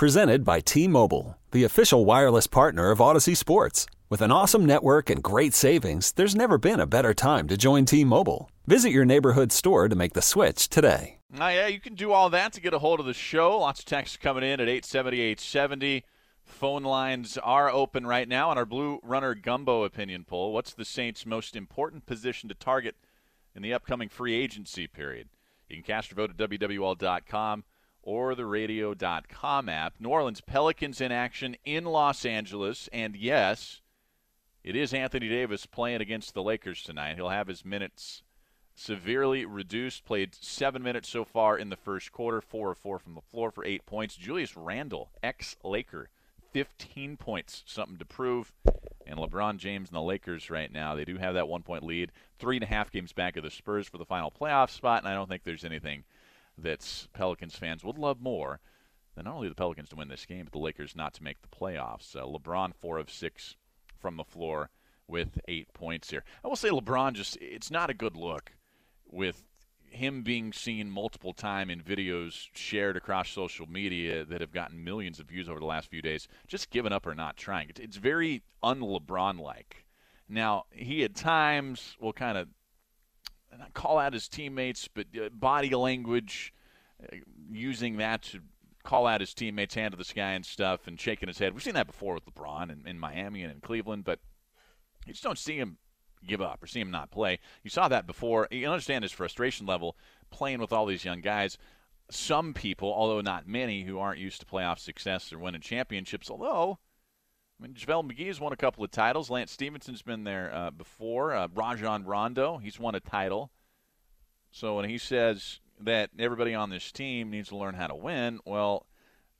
Presented by T Mobile, the official wireless partner of Audacy Sports. With an awesome network and great savings, there's never been a better time to join T Mobile. Visit your neighborhood store to make the switch today. Oh, yeah, you can do all that to get a hold of the show. Lots of texts coming in at 870 870. Phone lines are open right now on our Blue Runner Gumbo opinion poll. What's the Saints' most important position to target in the upcoming free agency period? You can cast your vote at WWL.com or the radio.com app. New Orleans Pelicans in action in Los Angeles. And yes, it is Anthony Davis playing against the Lakers tonight. He'll have his minutes severely reduced. Played seven minutes so far in the first quarter, four or four from the floor for eight points. Julius Randle, ex Laker, 15 points, something to prove. And LeBron James and the Lakers right now, they do have that one point lead. Three and a half games back of the Spurs for the final playoff spot, and I don't think there's anything that Pelicans fans would love more than not only the Pelicans to win this game, but the Lakers not to make the playoffs. Uh, LeBron, four of six from the floor with eight points here. I will say LeBron just, it's not a good look with him being seen multiple time in videos shared across social media that have gotten millions of views over the last few days, just giving up or not trying. It's, it's very un-LeBron like. Now he at times will kind of not call out his teammates, but uh, body language, uh, using that to call out his teammates, hand to the sky and stuff, and shaking his head. We've seen that before with LeBron in, in Miami and in Cleveland, but you just don't see him give up or see him not play. You saw that before. You understand his frustration level playing with all these young guys. Some people, although not many, who aren't used to playoff success or winning championships, although I mean, JaVale McGee has won a couple of titles. Lance Stephenson's been there uh, before. Uh, Rajon Rondo, he's won a title. So when he says that everybody on this team needs to learn how to win, well,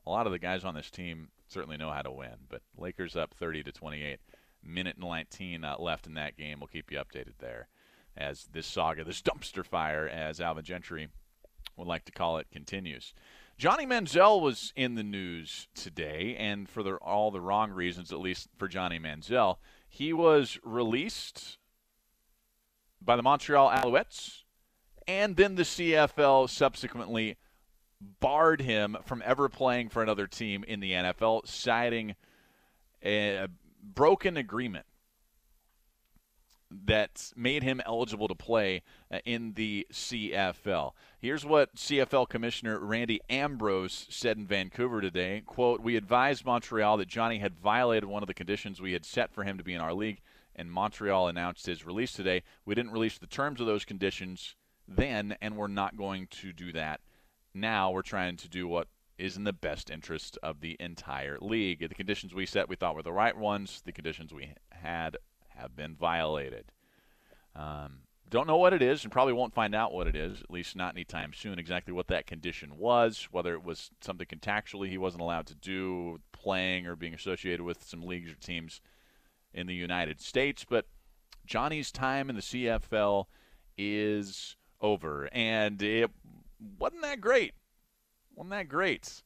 a lot of the guys on this team certainly know how to win. But Lakers up 30 to 28, minute and 19 uh, left in that game. We'll keep you updated there as this saga, this dumpster fire, as Alvin Gentry would like to call it, continues. Johnny Manziel was in the news today, and for the, all the wrong reasons, at least for Johnny Manziel. He was released by the Montreal Alouettes, and then the CFL subsequently barred him from ever playing for another team in the NFL, citing a broken agreement that made him eligible to play uh, in the CFL. Here's what CFL Commissioner Randy Ambrosie said in Vancouver today. Quote, We advised Montreal that Johnny had violated one of the conditions we had set for him to be in our league, and Montreal announced his release today. We didn't release the terms of those conditions then, and we're not going to do that now. We're trying to do what is in the best interest of the entire league. The conditions we set we thought were the right ones. The conditions we had have been violated. Um, don't know what it is and probably won't find out what it is, at least not anytime soon, exactly what that condition was, whether it was something contractually he wasn't allowed to do, playing or being associated with some leagues or teams in the United States. But Johnny's time in the CFL is over, and it wasn't that great. Wasn't that great?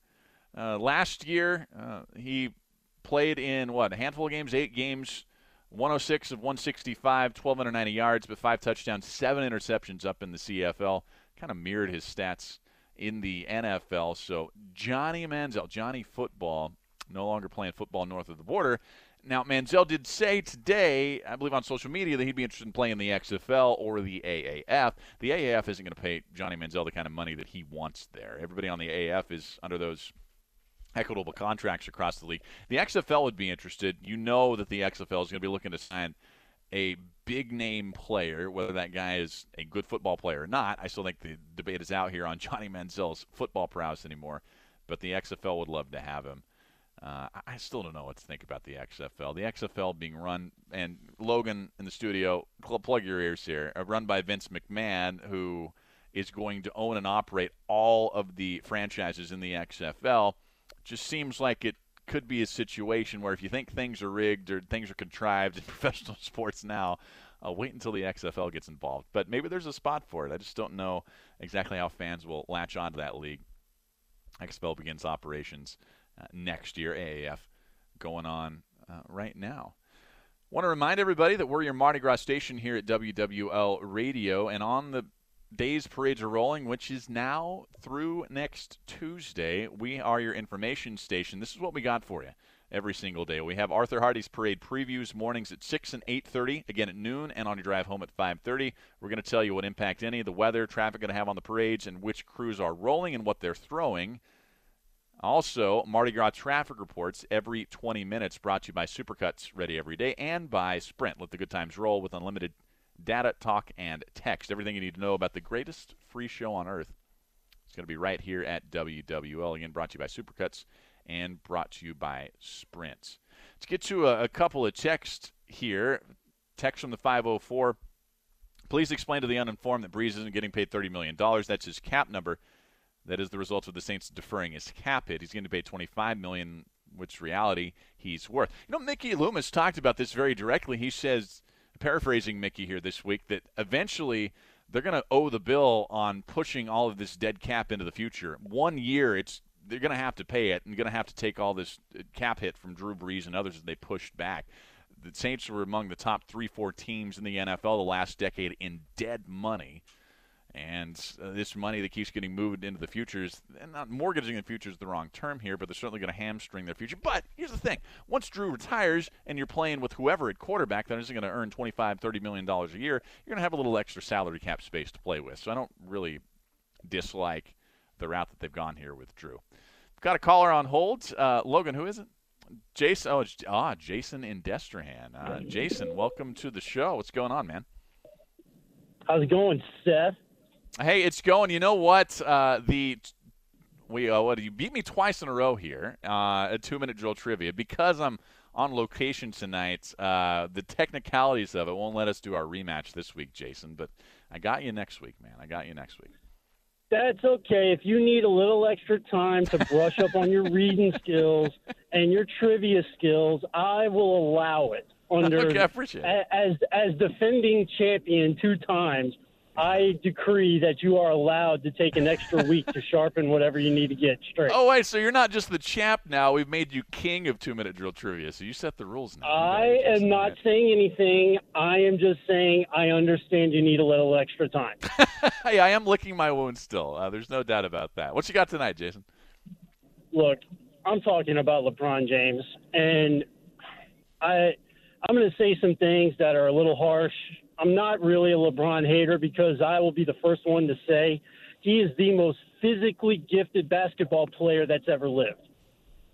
Uh, last year, uh, he played in what a handful of games, eight games 106 of 165, 1,290 yards, but five touchdowns, seven interceptions up in the CFL. Kind of mirrored his stats in the NFL. So Johnny Manziel, Johnny Football, no longer playing football north of the border. Now, Manziel did say today, I believe on social media, that he'd be interested in playing the XFL or the AAF. The AAF isn't going to pay Johnny Manziel the kind of money that he wants there. Everybody on the AAF is under those – equitable contracts across the league. The XFL would be interested. You know that the XFL is going to be looking to sign a big name player, whether that guy is a good football player or not. I still think the debate is out here on Johnny Manziel's football prowess anymore, but the XFL would love to have him. Uh, I still don't know what to think about the XFL. The XFL being run, and Logan in the studio, plug your ears here, uh, run by Vince McMahon, who is going to own and operate all of the franchises in the XFL just seems like it could be a situation where if you think things are rigged or things are contrived in professional sports now, uh, wait until the XFL gets involved. But maybe there's a spot for it. I just don't know exactly how fans will latch onto that league. XFL begins operations uh, next year. AAF going on uh, right now. Want to remind everybody that we're your Mardi Gras station here at WWL Radio, and on the days parades are rolling, which is now through next Tuesday. We are your information station. This is what we got for you every single day. We have Arthur Hardy's parade previews mornings at 6 and 8:30, again at noon and on your drive home at 5:30. We're going to tell you what impact any of the weather, traffic going to have on the parades and which crews are rolling and what they're throwing. Also, Mardi Gras traffic reports every 20 minutes brought to you by Supercuts, ready every day, and by Sprint. Let the good times roll with unlimited data, talk, and text. Everything you need to know about the greatest free show on earth. It's going to be right here at WWL. Again, brought to you by Supercuts and brought to you by Sprint. Let's get to a, a couple of texts here. Text from the 504. Please explain to the uninformed that Brees isn't getting paid $30 million. That's his cap number. That is the result of the Saints deferring his cap hit. He's going to pay 25 million, which reality he's worth. You know, Mickey Loomis talked about this very directly. He says, paraphrasing Mickey here this week, that eventually they're going to owe the bill on pushing all of this dead cap into the future. One year, it's they're going to have to pay it and going to have to take all this uh, cap hit from Drew Brees and others as they pushed back. The Saints were among the top three, four teams in the NFL the last decade in dead money. And uh, this money that keeps getting moved into the futures, and not mortgaging the future is the wrong term here, but they're certainly going to hamstring their future. But here's the thing once Drew retires and you're playing with whoever at quarterback that isn't going to earn $25, $30 million a year, you're going to have a little extra salary cap space to play with. So I don't really dislike the route that they've gone here with Drew. Got a caller on hold. Uh, Logan, who is it? Jason. Oh, it's, ah, Jason in Destrehan. Uh, Jason, welcome to the show. What's going on, man? How's it going, Seth? Hey, it's going. You know what? Uh, the we uh, what you beat me twice in a row here. Uh, a two-minute drill trivia because I'm on location tonight. Uh, the technicalities of it won't let us do our rematch this week, Jason. But I got you next week, man. I got you next week. That's okay. If you need a little extra time to brush up on your reading skills and your trivia skills, I will allow it. Under okay, I appreciate it. as as defending champion two times, I decree that you are allowed to take an extra week to sharpen whatever you need to get straight. Oh wait, so you're not just the champ now. We've made you king of two minute drill trivia. So you set the rules now. I am not saying anything. I am just saying I understand you need a little extra time. hey, I am licking my wounds still. Uh, there's no doubt about that. What you got tonight, Jason? Look, I'm talking about LeBron James, and I I'm going to say some things that are a little harsh I'm not really a LeBron hater because I will be the first one to say he is the most physically gifted basketball player that's ever lived.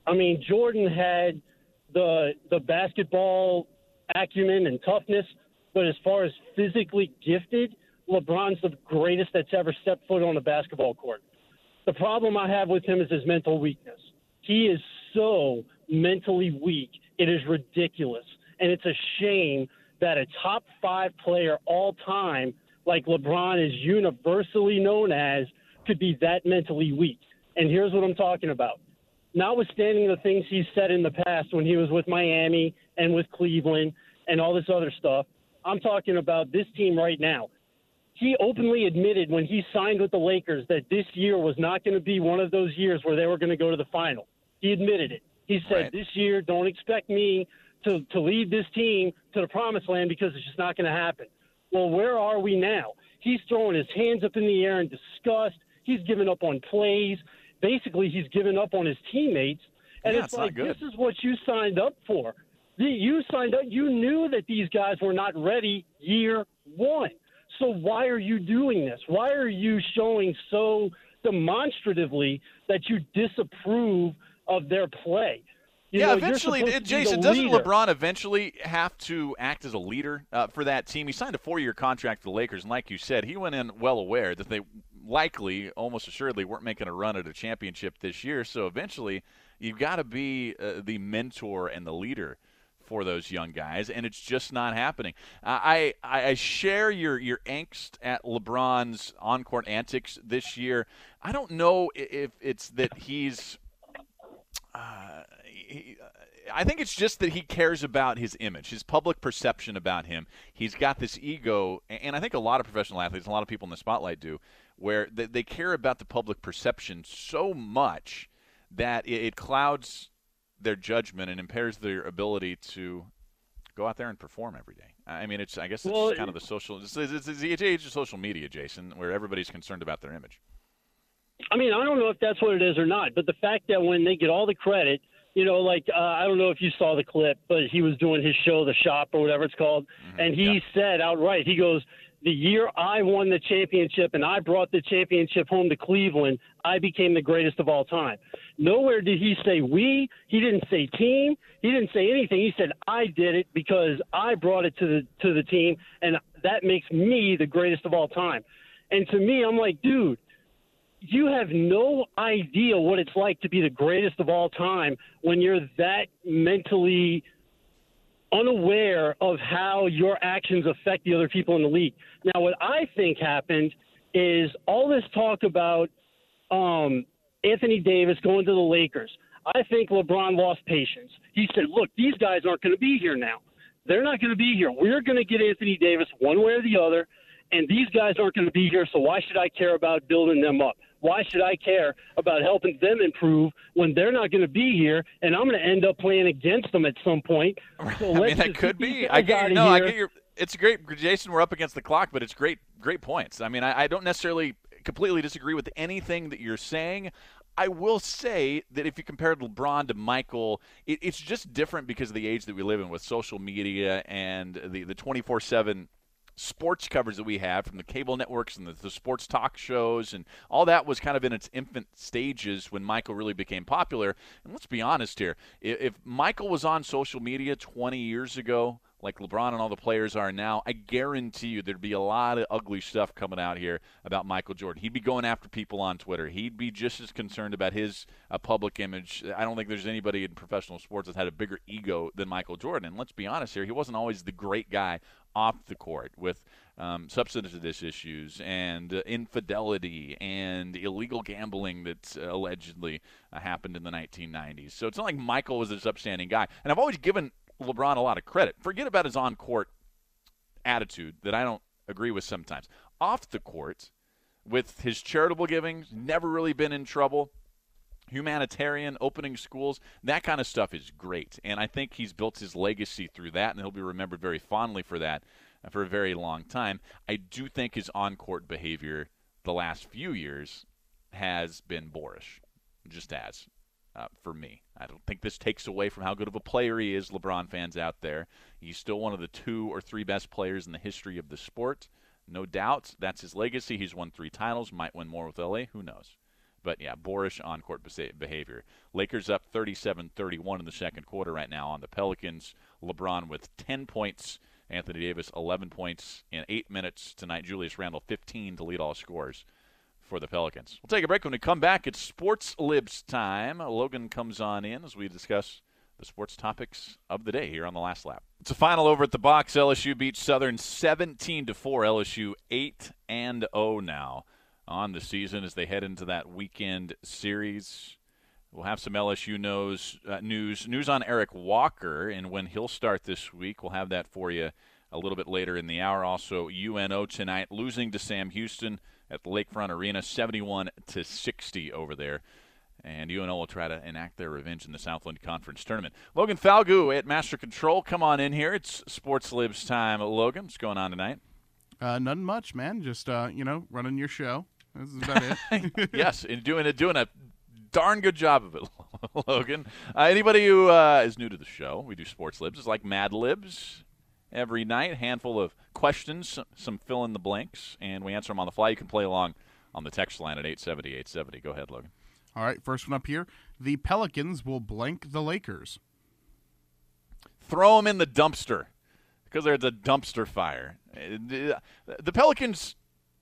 I mean, Jordan had the the basketball acumen and toughness, but as far as physically gifted, LeBron's the greatest that's ever stepped foot on a basketball court. The problem I have with him is his mental weakness. He is so mentally weak. It is ridiculous. And it's a shame that a top five player all time, like LeBron is universally known as, could be that mentally weak. And here's what I'm talking about. Notwithstanding the things he's said in the past when he was with Miami and with Cleveland and all this other stuff, I'm talking about this team right now. He openly admitted when he signed with the Lakers that this year was not going to be one of those years where they were going to go to the final. He admitted it. He said, right. This year, don't expect me to, to lead this team to the promised land because it's just not going to happen. Well, where are we now? He's throwing his hands up in the air in disgust. He's given up on plays. Basically, he's given up on his teammates. And yeah, it's, it's like, this is what you signed up for. You signed up. You knew that these guys were not ready year one. So why are you doing this? Why are you showing so demonstratively that you disapprove of their play? You yeah, know, eventually, Jason, doesn't LeBron eventually have to act as a leader uh, for that team? He signed a four-year contract with the Lakers, and like you said, he went in well aware that they likely, almost assuredly, weren't making a run at a championship this year. So eventually, you've got to be uh, the mentor and the leader for those young guys, and it's just not happening. Uh, I I share your your angst at LeBron's on-court antics this year. I don't know if it's that he's. Uh, he, uh, I think it's just that he cares about his image, his public perception about him. He's got this ego, and I think a lot of professional athletes, a lot of people in the spotlight do, where they, they care about the public perception so much that it, it clouds their judgment and impairs their ability to Go out there and perform every day. I mean, it's I guess it's Well, kind of the social. It's, it's, it's the age of social media, Jason, where everybody's concerned about their image. I mean, I don't know if that's what it is or not, but the fact that when they get all the credit, you know, like uh, I don't know if you saw the clip, but he was doing his show, The Shop or whatever it's called, and he said outright, he goes, "The year I won the championship and I brought the championship home to Cleveland, I became the greatest of all time." Nowhere did he say we. He didn't say team. He didn't say anything. He said I did it because I brought it to the to the team, and that makes me the greatest of all time. And to me, I'm like, dude you have no idea what it's like to be the greatest of all time when you're that mentally unaware of how your actions affect the other people in the league. Now, what I think happened is all this talk about um, Anthony Davis going to the Lakers. I think LeBron lost patience. He said, "Look, these guys aren't going to be here now. They're not going to be here. We're going to get Anthony Davis one way or the other." And these guys aren't going to be here, so why should I care about building them up? Why should I care about helping them improve when they're not going to be here, and I'm going to end up playing against them at some point? So I mean, that could be. I get your, no, I get your. It's great, Jason. We're up against the clock, but it's great, great points. I mean, I, I don't necessarily completely disagree with anything that you're saying. I will say that if you compare LeBron to Michael, it, it's just different because of the age that we live in with social media and the the 24 seven sports coverage that we have from the cable networks and the, the sports talk shows and all that was kind of in its infant stages when Michael really became popular. And let's be honest here, if, if Michael was on social media 20 years ago, like LeBron and all the players are now, I guarantee you there'd be a lot of ugly stuff coming out here about Michael Jordan. He'd be going after people on Twitter. He'd be just as concerned about his uh, public image. I don't think there's anybody in professional sports that's had a bigger ego than Michael Jordan. And let's be honest here, he wasn't always the great guy off the court with um, substance abuse issues and uh, infidelity and illegal gambling that uh, allegedly uh, happened in the 1990s. So it's not like Michael was this upstanding guy. And I've always given LeBron a lot of credit. Forget about his on court attitude that I don't agree with sometimes. Off the court, with his charitable giving, never really been in trouble. Humanitarian, opening schools, that kind of stuff is great. And I think he's built his legacy through that, and he'll be remembered very fondly for that uh, for a very long time. I do think his on court behavior the last few years has been boorish, just as uh, for me. I don't think this takes away from how good of a player he is, LeBron fans out there. He's still one of the two or three best players in the history of the sport. No doubt. That's his legacy. He's won three titles, might win more with LA. Who knows? But yeah, boorish on court behavior. Lakers up 37 31 in the second quarter right now on the Pelicans. LeBron with 10 points. Anthony Davis 11 points in eight minutes tonight. Julius Randle 15 to lead all scores for the Pelicans. We'll take a break when we come back. It's Sports Libs time. Logan comes on in as we discuss the sports topics of the day here on the last lap. It's a final over at the box. LSU beats Southern 17 to 4. LSU 8 and 0 now on the season as they head into that weekend series. We'll have some LSU knows, uh, news news on Eric Walker and when he'll start this week. We'll have that for you a little bit later in the hour. Also, UNO tonight losing to Sam Houston at the Lakefront Arena, 71 to 60 over there. And UNO will try to enact their revenge in the Southland Conference tournament. Logan Falgu at Master Control, come on in here. It's Sports Libs time. Logan, what's going on tonight? Uh, nothing much, man. Just uh, you know, running your show. This is about it. yes, and doing it, doing a darn good job of it, Logan. Uh, anybody who uh, is new to the show, we do Sports Libs. It's like Mad Libs every night. Handful of questions, some, some fill in the blanks, and we answer them on the fly. You can play along on the text line at 870 870. Go ahead, Logan. All right, first one up here. The Pelicans will blank the Lakers. Throw them in the dumpster because there's a dumpster fire. The Pelicans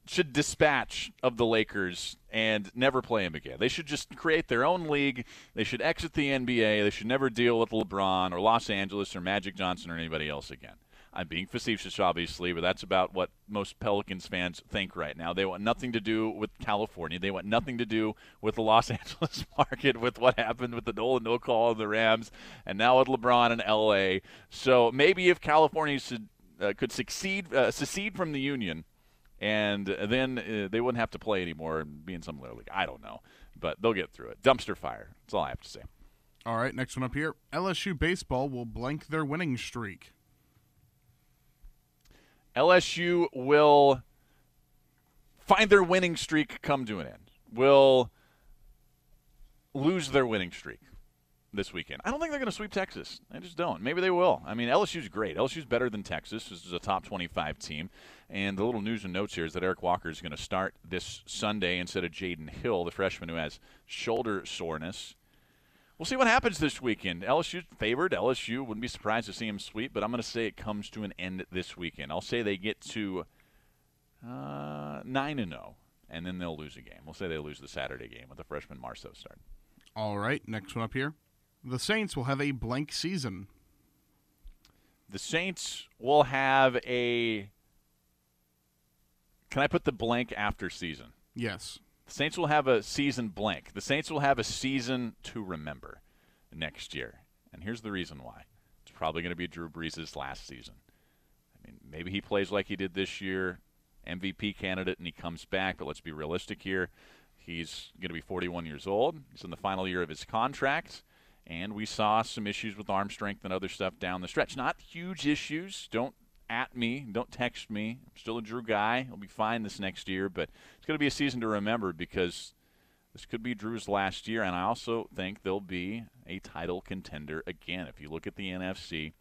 should dispatch of the Lakers and never play them again. They should just create their own league. They should exit the NBA. They should never deal with LeBron or Los Angeles or Magic Johnson or anybody else again. I'm being facetious, obviously, but that's about what most Pelicans fans think right now. They want nothing to do with California. They want nothing to do with the Los Angeles market, with what happened with the Nolan no call of the Rams, and now with LeBron in LA. So maybe if California should, uh, could succeed, uh, secede from the union, and then uh, they wouldn't have to play anymore and be in some other league. I don't know, but they'll get through it. Dumpster fire. That's all I have to say. All right, next one up here. LSU baseball will blank their winning streak. LSU will find their winning streak come to an end. Will lose their winning streak this weekend. I don't think they're going to sweep Texas. I just don't. Maybe they will. I mean, LSU's great. LSU's better than Texas. This is a top 25 team. And the little news and notes here is that Eric Walker is going to start this Sunday instead of Jaden Hill, the freshman who has shoulder soreness. We'll see what happens this weekend. LSU favored. LSU wouldn't be surprised to see him sweep, but I'm going to say it comes to an end this weekend. I'll say they get to uh, nine and zero, and then they'll lose a game. We'll say they lose the Saturday game with the freshman Marceaux start. All right, next one up here. The Saints will have a blank season. The Saints will have a. Can I put the blank after season? Yes. The Saints will have a season blank. The Saints will have a season to remember next year. And here's the reason why. It's probably going to be Drew Brees' last season. I mean, maybe he plays like he did this year, MVP candidate, and he comes back, but let's be realistic here. He's going to be 41 years old. He's in the final year of his contract, and we saw some issues with arm strength and other stuff down the stretch. Not huge issues. Don't at me. Don't text me. I'm still a Drew guy. I'll be fine this next year, but it's going to be a season to remember because this could be Drew's last year, and I also think they'll be a title contender again. If you look at the NFC,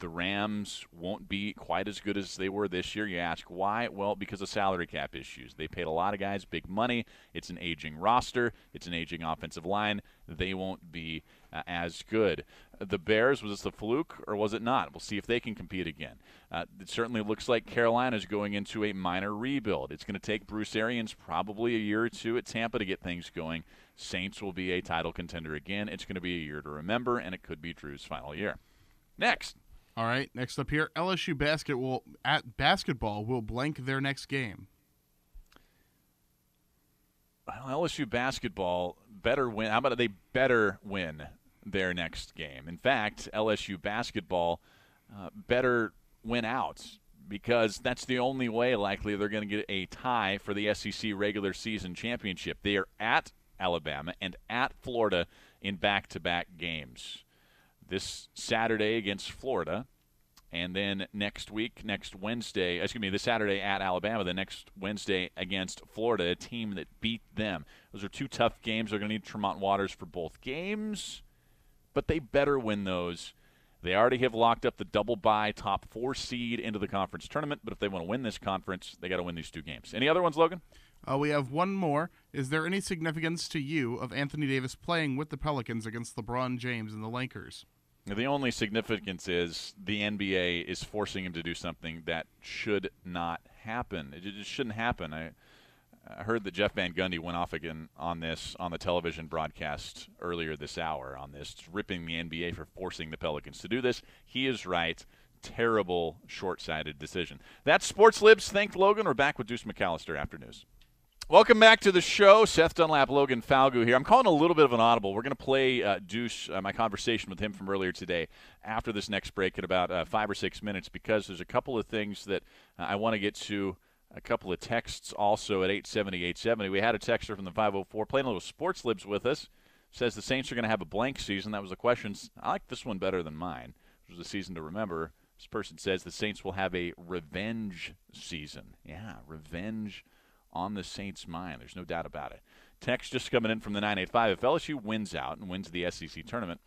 the Rams won't be quite as good as they were this year. You ask why? Well, because of salary cap issues. They paid a lot of guys big money. It's an aging roster. It's an aging offensive line. They won't be uh, as good. The Bears, was this a fluke or was it not? We'll see if they can compete again. Uh, it certainly looks like Carolina is going into a minor rebuild. It's going to take Bruce Arians probably a year or two at Tampa to get things going. Saints will be a title contender again. It's going to be a year to remember, and it could be Drew's final year. Next. All right, next up here, LSU basket will at basketball will blank their next game. LSU basketball better win. How about they better win their next game? In fact, LSU basketball uh, better win out because that's the only way likely they're going to get a tie for the SEC regular season championship. They are at Alabama and at Florida in back-to-back games. This Saturday against Florida, and then next week, next Wednesday, excuse me, this Saturday at Alabama, the next Wednesday against Florida, a team that beat them. Those are two tough games. They're going to need Tremont Waters for both games, but they better win those. They already have locked up the double bye top four seed into the conference tournament, but if they want to win this conference, they got to win these two games. Any other ones, Logan? Uh, we have one more. Is there any significance to you of Anthony Davis playing with the Pelicans against LeBron James and the Lakers? The only significance is the NBA is forcing him to do something that should not happen. It just shouldn't happen. I, I heard that Jeff Van Gundy went off again on this on the television broadcast earlier this hour on this, ripping the NBA for forcing the Pelicans to do this. He is right. Terrible, short sighted decision. That's Sports Libs. Thank Logan. We're back with Deuce McAllister after news. Welcome back to the show. Seth Dunlap, Logan Falgu here. I'm calling a little bit of an audible. We're going to play uh, Deuce, uh, my conversation with him from earlier today, after this next break in about uh, five or six minutes, because there's a couple of things that uh, I want to get to. A couple of texts also at 870, 870. We had a texter from the 504 playing a little sports libs with us. Says the Saints are going to have a blank season. That was the question. I like this one better than mine, which was a season to remember. This person says the Saints will have a revenge season. Yeah, revenge on the Saints' mind. There's no doubt about it. Text just coming in from the 985. If LSU wins out and wins the SEC tournament,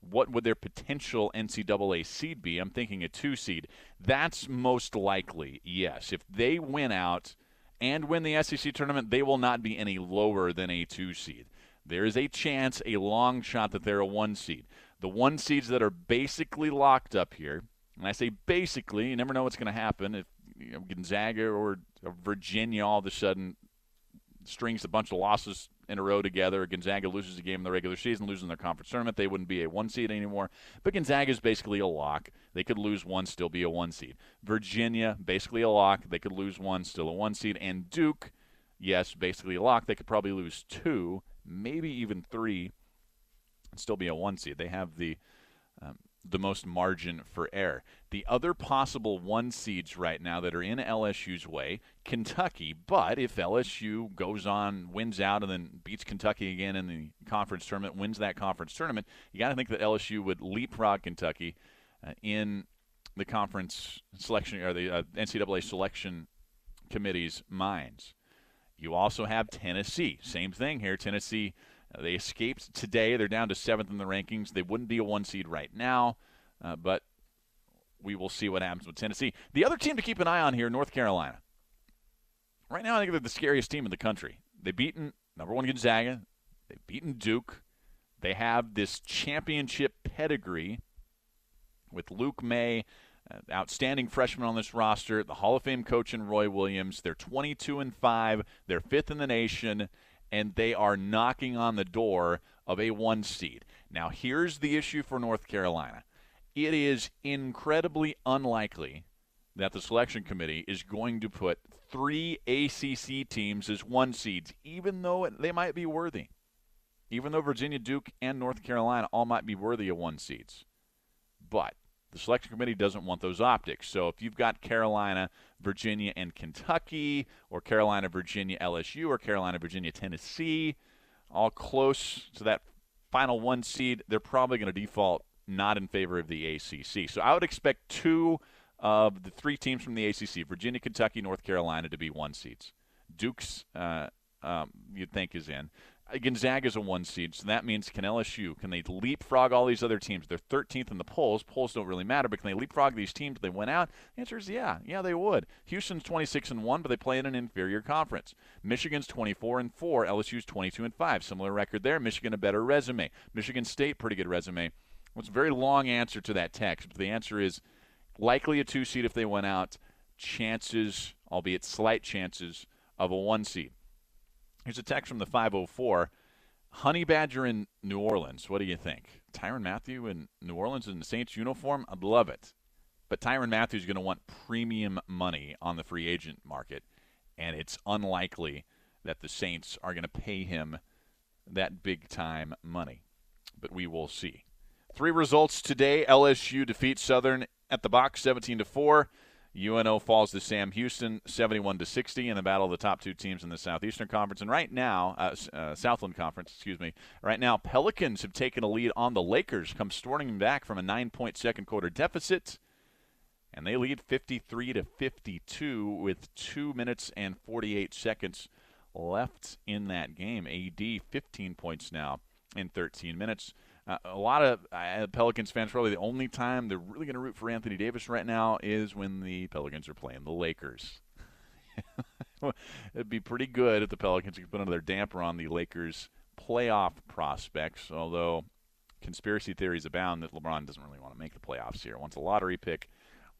what would their potential NCAA seed be? I'm thinking a two seed. That's most likely, yes. If they win out and win the SEC tournament, they will not be any lower than a two seed. There is a chance, a long shot, that they're a one seed. The one seeds that are basically locked up here, and I say basically, you never know what's going to happen. If you know, Gonzaga or Virginia all of a sudden strings a bunch of losses in a row together. Gonzaga loses a game in the regular season, losing their conference tournament. They wouldn't be a one seed anymore. But Gonzaga is basically a lock. They could lose one, still be a one seed. Virginia, basically a lock. They could lose one, still a one seed. And Duke, yes, basically a lock. They could probably lose two, maybe even three, and still be a one seed. They have the um, the most margin for error. The other possible one seeds right now that are in LSU's way, Kentucky. But if LSU goes on, wins out, and then beats Kentucky again in the conference tournament, wins that conference tournament, you got to think that LSU would leapfrog Kentucky uh, in the conference selection or the uh, NCAA selection committee's minds. You also have Tennessee. Same thing here. Tennessee, they escaped today. They're down to seventh in the rankings. They wouldn't be a one seed right now, uh, but we will see what happens with Tennessee. The other team to keep an eye on here, North Carolina. Right now, I think they're the scariest team in the country. They've beaten number one Gonzaga. They've beaten Duke. They have this championship pedigree with Luke Maye, uh, outstanding freshman on this roster, the Hall of Fame coach in Roy Williams. They're 22 and 5, they're fifth in the nation, and they are knocking on the door of a one seed. Now, here's the issue for North Carolina it is incredibly unlikely that the selection committee is going to put three ACC teams as one seeds, even though they might be worthy. Even though Virginia, Duke, and North Carolina all might be worthy of one seeds. But the selection committee doesn't want those optics. So if you've got Carolina, Virginia, and Kentucky, or Carolina, Virginia, LSU, or Carolina, Virginia, Tennessee, all close to that final one seed, they're probably going to default not in favor of the ACC. So I would expect two of the three teams from the ACC, Virginia, Kentucky, North Carolina, to be one seeds. Duke's, uh, um, you'd think, is in. Gonzaga's a one seed, so that means can LSU can they leapfrog all these other teams? They're 13th in the polls. Polls don't really matter, but can they leapfrog these teams? They went out. The answer is yeah, yeah they would. Houston's 26 and one, but they play in an inferior conference. Michigan's 24 and four. LSU's 22 and five. Similar record there. Michigan a better resume. Michigan State pretty good resume. Well, it's a very long answer to that text, but the answer is likely a two seed if they went out. Chances, albeit slight chances, of a one seed. Here's a text from the 504. Honey Badger in New Orleans. What do you think? Tyrann Mathieu in New Orleans in the Saints uniform? I'd love it. But Tyrann Mathieu is going to want premium money on the free agent market, and it's unlikely that the Saints are going to pay him that big time money. But we will see. Three results today. LSU defeats Southern at the box 17 to 4. UNO falls to Sam Houston 71 to 60 in the battle of the top two teams in the Southeastern Conference. And right now, uh, uh, Southland Conference, excuse me. Right now, Pelicans have taken a lead on the Lakers, come storming back from a nine-point second quarter deficit, and they lead 53 to 52 with two minutes and 48 seconds left in that game. AD 15 points now in 13 minutes. Uh, a lot of uh, Pelicans fans probably the only time they're really going to root for Anthony Davis right now is when the Pelicans are playing the Lakers. It'd be pretty good if the Pelicans could put another damper on the Lakers' playoff prospects. Although conspiracy theories abound that LeBron doesn't really want to make the playoffs here. Wants a lottery pick,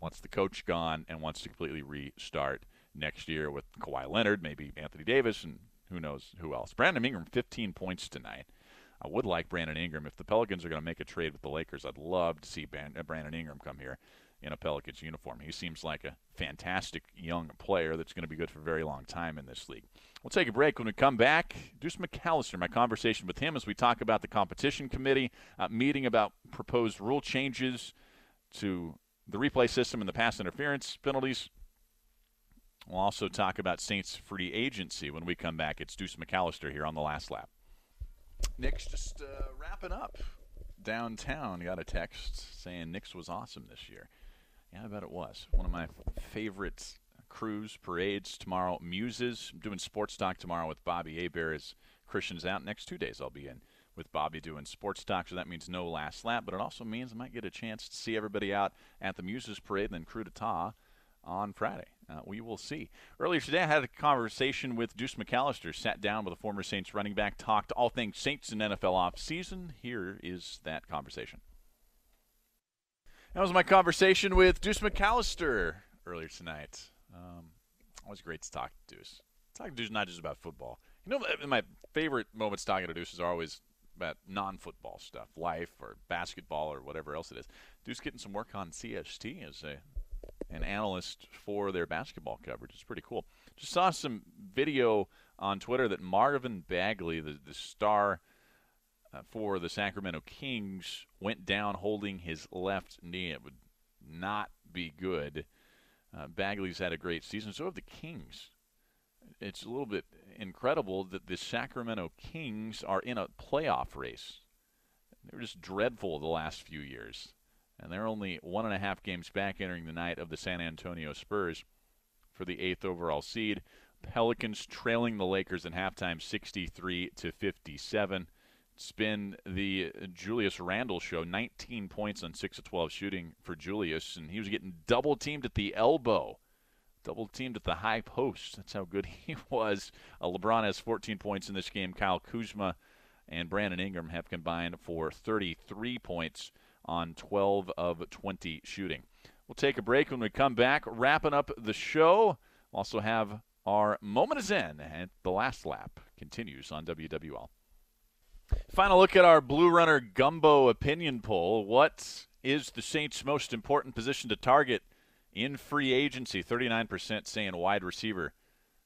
wants the coach gone, and wants to completely restart next year with Kawhi Leonard, maybe Anthony Davis, and who knows who else. Brandon Ingram, 15 points tonight. I would like Brandon Ingram. If the Pelicans are going to make a trade with the Lakers, I'd love to see uh, Brandon Ingram come here in a Pelicans uniform. He seems like a fantastic young player that's going to be good for a very long time in this league. We'll take a break. When we come back, Deuce McAllister, my conversation with him as we talk about the competition committee uh, meeting about proposed rule changes to the replay system and the pass interference penalties. We'll also talk about Saints free agency when we come back. It's Deuce McAllister here on the last lap. Nyx just uh, wrapping up downtown. Got a text saying Nyx was awesome this year. Yeah, I bet it was. One of my favorite crews, parades tomorrow. Muses. I'm doing sports talk tomorrow with Bobby Hebert as Christian's out. Next two days I'll be in with Bobby doing sports talk, so that means no last lap, but it also means I might get a chance to see everybody out at the Muses parade and then Krewe d'Etat on Friday. Uh, we will see. Earlier today, I had a conversation with Deuce McAllister. Sat down with a former Saints running back, talked all things Saints and NFL off season. Here is that conversation. That was my conversation with Deuce McAllister earlier tonight. Um, always great to talk to Deuce. Talking to Deuce not just about football. You know, my favorite moments talking to Deuce is always about non-football stuff, life or basketball or whatever else it is. Deuce getting some work on CST as a an analyst for their basketball coverage. It's pretty cool. Just saw some video on Twitter that Marvin Bagley, the, the star uh, for the Sacramento Kings, went down holding his left knee. It would not be good. Uh, Bagley's had a great season. So have the Kings. It's a little bit incredible that the Sacramento Kings are in a playoff race. They were just dreadful the last few years. And they're only one and a half games back entering the night of the San Antonio Spurs for the eighth overall seed. Pelicans trailing the Lakers in halftime 63 to 57. It's been the Julius Randle show, 19 points on 6 of 12 shooting for Julius, and he was getting double teamed at the elbow, double teamed at the high post. That's how good he was. Uh, LeBron has 14 points in this game. Kyle Kuzma and Brandon Ingram have combined for 33 points on 12 of 20 shooting. We'll take a break when we come back, wrapping up the show. We'll also have our moment of zen and the last lap continues on WWL. Final look at our Blue Runner Gumbo opinion poll. What is the Saints' most important position to target in free agency? 39% saying wide receiver,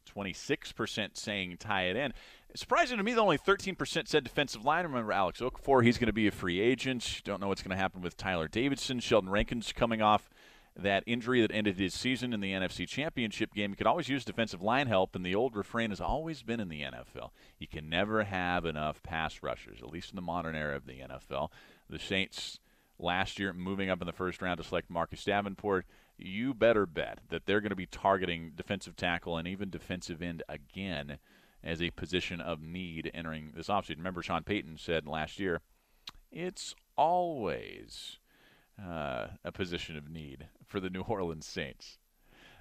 26% saying tight end. Surprising to me that only 13% said defensive line. Remember Alex Okafor, he's going to be a free agent. Don't know what's going to happen with Tyeler Davison. Sheldon Rankins coming off that injury that ended his season in the NFC Championship game. You could always use defensive line help, and the old refrain has always been in the NFL you can never have enough pass rushers, at least in the modern era of the NFL. The Saints last year moving up in the first round to select Marcus Davenport. You better bet that they're going to be targeting defensive tackle and even defensive end again as a position of need entering this offseason. Remember, Sean Payton said last year, it's always uh, a position of need for the New Orleans Saints.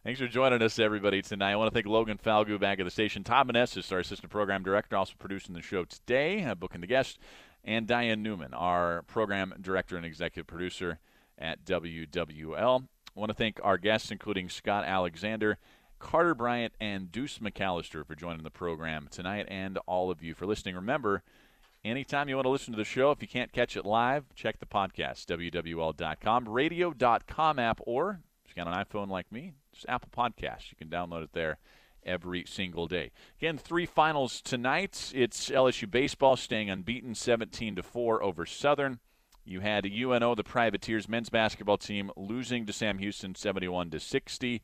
Thanks for joining us, everybody, tonight. I want to thank Logan Falgu back at the station. Todd Maness our assistant program director, also producing the show today, uh, booking the guest, and Diane Newman, our program director and executive producer at WWL. I want to thank our guests, including Scott Alexander, Carter Bryant, and Deuce McAllister for joining the program tonight, and all of you for listening. Remember, Anytime you want to listen to the show, if you can't catch it live, check the podcast, WWL.com, radio.com app, or if you got an iPhone like me, just Apple Podcasts. You can download it there every single day. Again, three finals tonight. It's LSU baseball staying unbeaten 17 to 4 over Southern. You had UNO, the Privateers men's basketball team, losing to Sam Houston 71 to 60.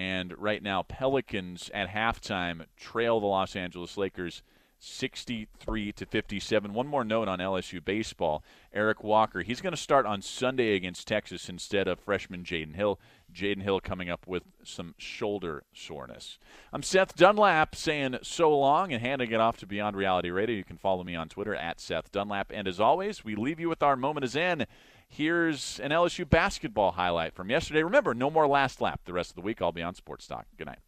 And right now, Pelicans at halftime trail the Los Angeles Lakers 63 to 57. One more note on LSU baseball. Eric Walker, he's going to start on Sunday against Texas instead of freshman Jaden Hill. Jaden Hill coming up with some shoulder soreness. I'm Seth Dunlap saying so long and handing it off to Beyond Reality Radio. You can follow me on Twitter at Seth Dunlap. And as always, we leave you with our moment is zen. Here's an LSU basketball highlight from yesterday. Remember, no more last lap the rest of the week. I'll be on Sports Talk. Good night.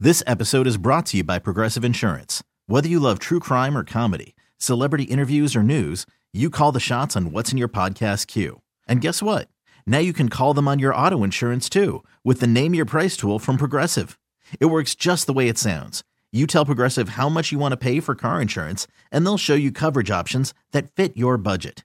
This episode is brought to you by Progressive Insurance. Whether you love true crime or comedy, celebrity interviews or news, you call the shots on what's in your podcast queue. And guess what? Now you can call them on your auto insurance too with the Name Your Price tool from Progressive. It works just the way it sounds. You tell Progressive how much you want to pay for car insurance, and they'll show you coverage options that fit your budget.